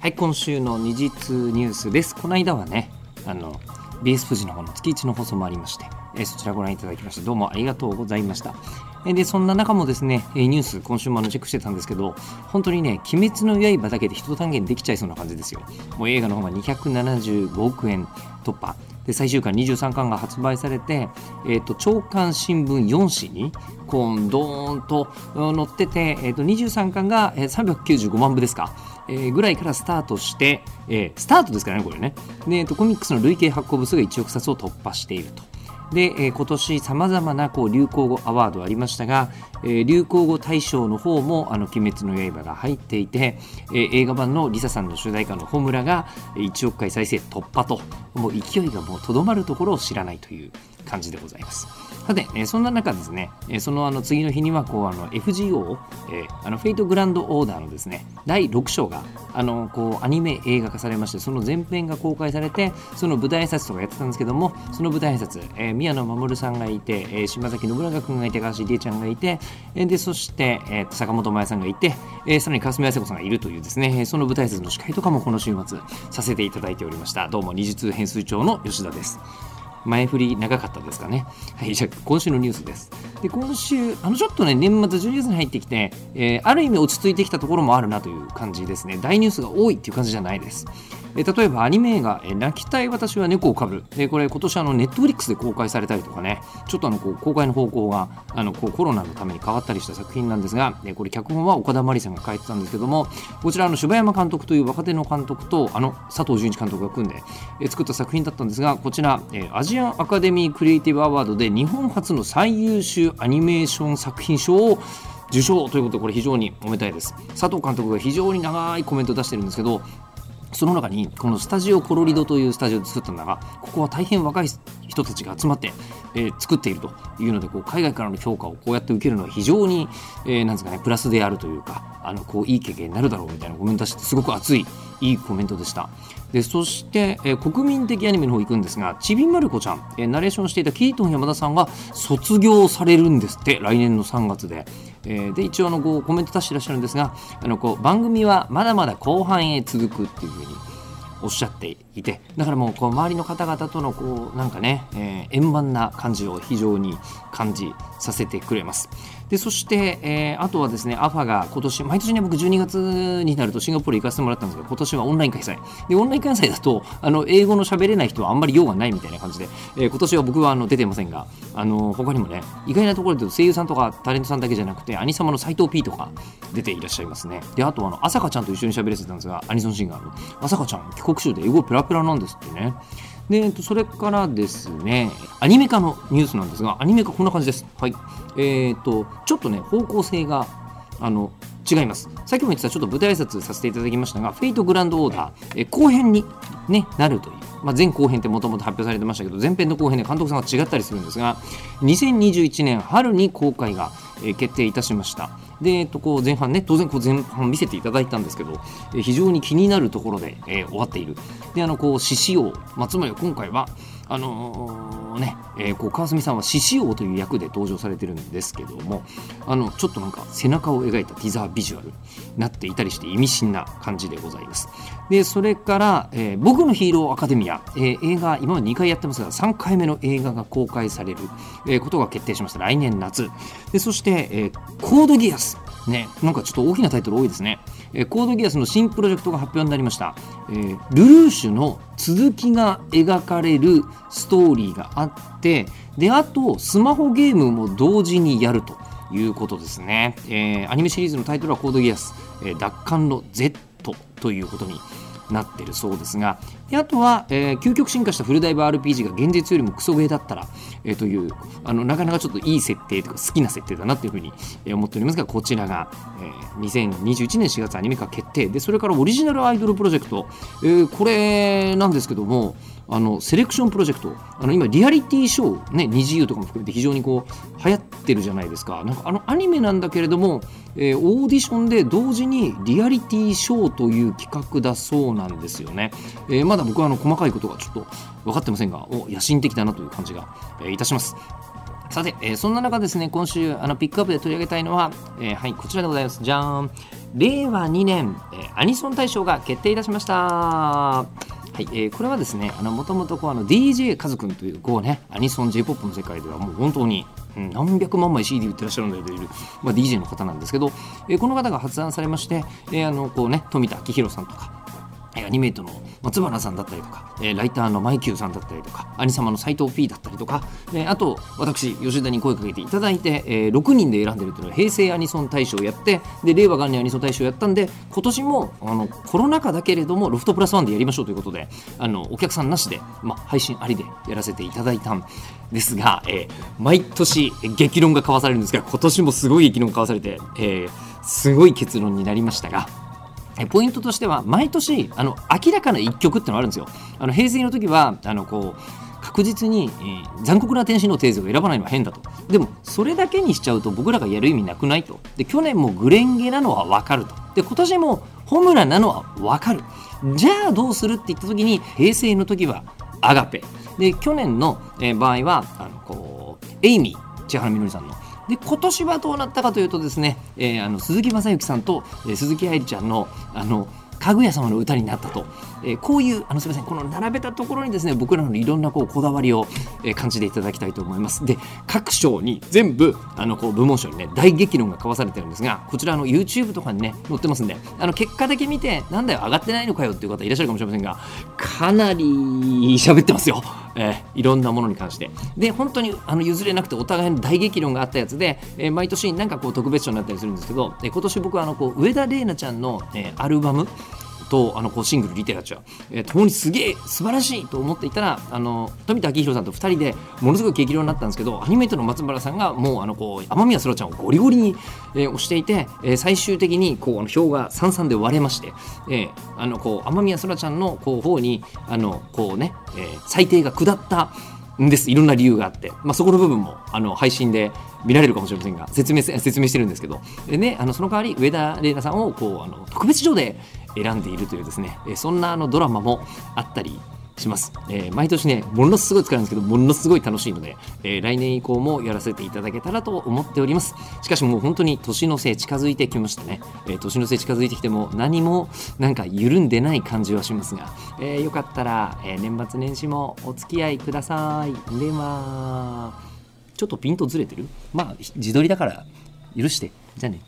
はい、今週の二日ニュースです。この間はね、あの、BS 富士の方の月1の放送もありまして、えそちらご覧いただきまして、どうもありがとうございました。えで、そんな中もですね、えニュース、今週もあのチェックしてたんですけど、本当にね、鬼滅の刃だけで一単元できちゃいそうな感じですよ。もう映画の方が275億円突破。で、最終巻23巻が発売されて、えっ、と、朝刊新聞4紙に、こう、ドーンと載ってて、えっ、と、23巻がえー395万部ですか。えーぐらいからスタートして、えースタートですからね、これね。で、えーとコミックスの累計発行部数が1億冊を突破していると。で、えー今年さまざまなこう流行語アワードありましたが、えー流行語大賞の方も「あの鬼滅の刃」が入っていて、えー映画版のリサさんの主題歌の「ホムラ」が1億回再生突破ともう勢いがもうとどまるところを知らないという感じでございます。さて、えーそんな中ですね、えーそのあの次の日にはこうあの FGO、えーあのフェイトグランドオーダーのですね第6章があのこうアニメ映画化されましてその前編が公開されてその舞台挨拶とかやってたんですけどもその舞台挨拶、えー宮野守さんがいて、えー島崎信長君がいて高橋理恵ちゃんがいて、えーでそして、えー坂本真綾さんがいて、えーさらに霞聖子さんがいるというですねその舞台挨拶の司会とかもこの週末させていただいておりましたどうも二次通編集長の吉田です前振り長かったですかね。はい、じゃあ今週のニュースです。で、今週、あのちょっとね、年末12月に入ってきて、えーある意味落ち着いてきたところもあるなという感じですね。大ニュースが多いっていう感じじゃないです。え例えばアニメ映画、え泣きたい私は猫をかぶる。えこれ今年あのネットフリックスで公開されたりとかね、ちょっとあのこう公開の方向があのこうコロナのために変わったりした作品なんですが、えこれ脚本は岡田真理さんが書いてたんですけども、こちらの柴山監督という若手の監督とあの佐藤純一監督が組んで、え作った作品だったんですが、こちら、えアジアンアカデミークリエイティブアワードで日本初の最優秀アニメーション作品賞を受賞ということでこれ非常におめでたいです佐藤監督が非常に長いコメントを出してるんですけどその中にこのスタジオコロリドというスタジオで作ったんだがここは大変若い人たちが集まって、えー作っているというのでこう海外からの評価をこうやって受けるのは非常に、えーなんですかねプラスであるというかあのこういい経験になるだろうみたいなコメント出してすごく熱いいいコメントでしたでそして、えー国民的アニメの方行くんですがちびまる子ちゃん、えーナレーションしていたキートン山田さんが卒業されるんですって来年の3月で。えーで一応あのこうコメント出してらっしゃるんですがあのこう番組はまだまだ後半へ続くっていうふうにおっしゃっていてだからもうこう周りの方々とのこうなんかね、えー円満な感じを非常に感じさせてくれます。でそして、えーあとはですねアファが今年毎年ね僕12月になるとシンガポール行かせてもらったんですが今年はオンライン開催。でオンライン開催だとあの英語の喋れない人はあんまり用がないみたいな感じで、えー今年は僕はあの出てませんがあの他にもね意外なところで声優さんとかタレントさんだけじゃなくて兄様の斎藤 P とか出ていらっしゃいますね。であとあの朝香ちゃんと一緒に喋らせてたんですがアニソンシンガーの朝香ちゃん帰国集で英語ペラペラなんですってね。でえっとそれからですねアニメ化のニュースなんですがアニメ化こんな感じです。はい。えっ、とちょっとね方向性があの違います。さっきも言ってたちょっと舞台挨拶させていただきましたがフェイトグランドオーダー、え後編に、ね、なるという、まあ、前後編ってもともと発表されてましたけど前編と後編で監督さんが違ったりするんですが2021年春に公開が、え決定いたしました。で、えっと、こう前半ね当然こう前半見せていただいたんですけど、え非常に気になるところで、えー終わっている。であのこう獅子王、まあ、つまり今回はあのーね、えーこう川澄さんは獅子王という役で登場されてるんですけどもあのちょっとなんか背中を描いたティザービジュアルになっていたりして意味深な感じでございます。でそれから、えー僕のヒーローアカデミア」えー映画今まで2回やってますが3回目の映画が公開される、えーことが決定しました。来年夏。でそして、えーコードギアスね、なんかちょっと大きなタイトル多いですね。えーコードギアスの新プロジェクトが発表になりました。えールルーシュの続きが描かれるストーリーがあって、で、あと、スマホゲームも同時にやるということですね。えーアニメシリーズのタイトルはコードギアス、えー奪還の Z ということになってるそうですがであとは、えー究極進化したフルダイブ RPG が現実よりもクソゲーだったら、えーというあのなかなかちょっといい設定とか好きな設定だなというふうに思っておりますがこちらが、えー2021年4月アニメ化決定。でそれからオリジナルアイドルプロジェクト、えーこれなんですけどもあのセレクションプロジェクト。あの今リアリティショーね二次優とかも含めて非常にこう流行ってるじゃないですか。なんかあのアニメなんだけれども、えーオーディションで同時にリアリティショーという企画だそうなんですよね、えーまだ僕はあの細かいことがちょっと分かってませんがお野心的だなという感じが、えーいたしますさて、えーそんな中ですね、今週あのピックアップで取り上げたいのは、えーはい、こちらでございます。じゃーん。令和2年、えーアニソン大賞が決定いたしました。はい、えーこれはですね、あのもともとこうあの DJ カズくんというこうね、アニソン J-POP の世界ではもう本当に、うん何百万枚 CD 売ってらっしゃるのでいる、まあ、DJ の方なんですけど、えーこの方が発案されまして、えーあのこうね、富田明宏さんとか、えアニメイトの松原さんだったりとか、えーライターのマイキューさんだったりとか、兄様の斎藤 P だったりとか、えーあと私、吉田に声かけていただいて、えー6人で選んでるというのは平成アニソン大賞をやって、で令和元年アニソン大賞をやったんで、今年もあのコロナ禍だけれども、ロフトプラスワンでやりましょうということで、あのお客さんなしで、まあ、配信ありでやらせていただいたんですが、えー毎年激論が交わされるんですが、今年もすごい激論が交わされて、えーすごい結論になりましたが、ポイントとしては毎年あの明らかな一曲ってのがあるんですよ。あの平成の時はあのこう確実に、えー残酷な天使のテーゼを選ばないのは変だと。でもそれだけにしちゃうと僕らがやる意味なくないと。で去年もグレンゲなのは分かると。で今年もホムラなのは分かる。じゃあどうするって言った時に平成の時はアガペ。で去年の、えー場合はあのこうエイミー千原みのりさんので今年はどうなったかというとですね、えーあの鈴木雅之さんと、えー鈴木愛理ちゃんのあのかぐや様の歌になったと、えーこういうあのすみませんこの並べたところにですね僕らのいろんなこうこだわりを、えー感じていただきたいと思います。で各賞に全部あのこう部門賞にね大激論が交わされてるんですがこちらの YouTube とかにね載ってますんであの結果だけ見てなんだよ上がってないのかよっていう方いらっしゃるかもしれませんがかなり喋ってますよ、えーいろんなものに関して。で本当にあの譲れなくてお互いの大激論があったやつで、えー毎年なんかこう特別賞になったりするんですけど、えー今年僕はあのこう上田玲奈ちゃんの、えアルバムとあのこうシングル「リテラチャー」えー、共にすげえ素晴らしいと思っていたらあの富田明宏さんと2人でものすごい激論になったんですけどアニメートの松原さんがもうあのこう雨宮空ちゃんをゴリゴリに、えー押していて、えー最終的にこうあの票が三々で割れまして、えーあのこう雨宮空ちゃんのこう方にあのこうね、えー裁定が下ったんです。いろんな理由があって、まあ、そこの部分もあの配信で見られるかもしれませんが説明説明してるんですけど。で、ね、あのその代わり上田玲奈さんをこうあの特別賞で選んでいるというですね。えーそんなあのドラマもあったりします、えー毎年ねものすごい疲れるんですけどものすごい楽しいので、えー来年以降もやらせていただけたらと思っております。しかしもう本当に年のせい近づいてきましたね、えー年のせい近づいてきても何もなんか緩んでない感じはしますが、えーよかったら、えー年末年始もお付き合いください。ではちょっとピントずれてる？まあ自撮りだから許して。じゃあね。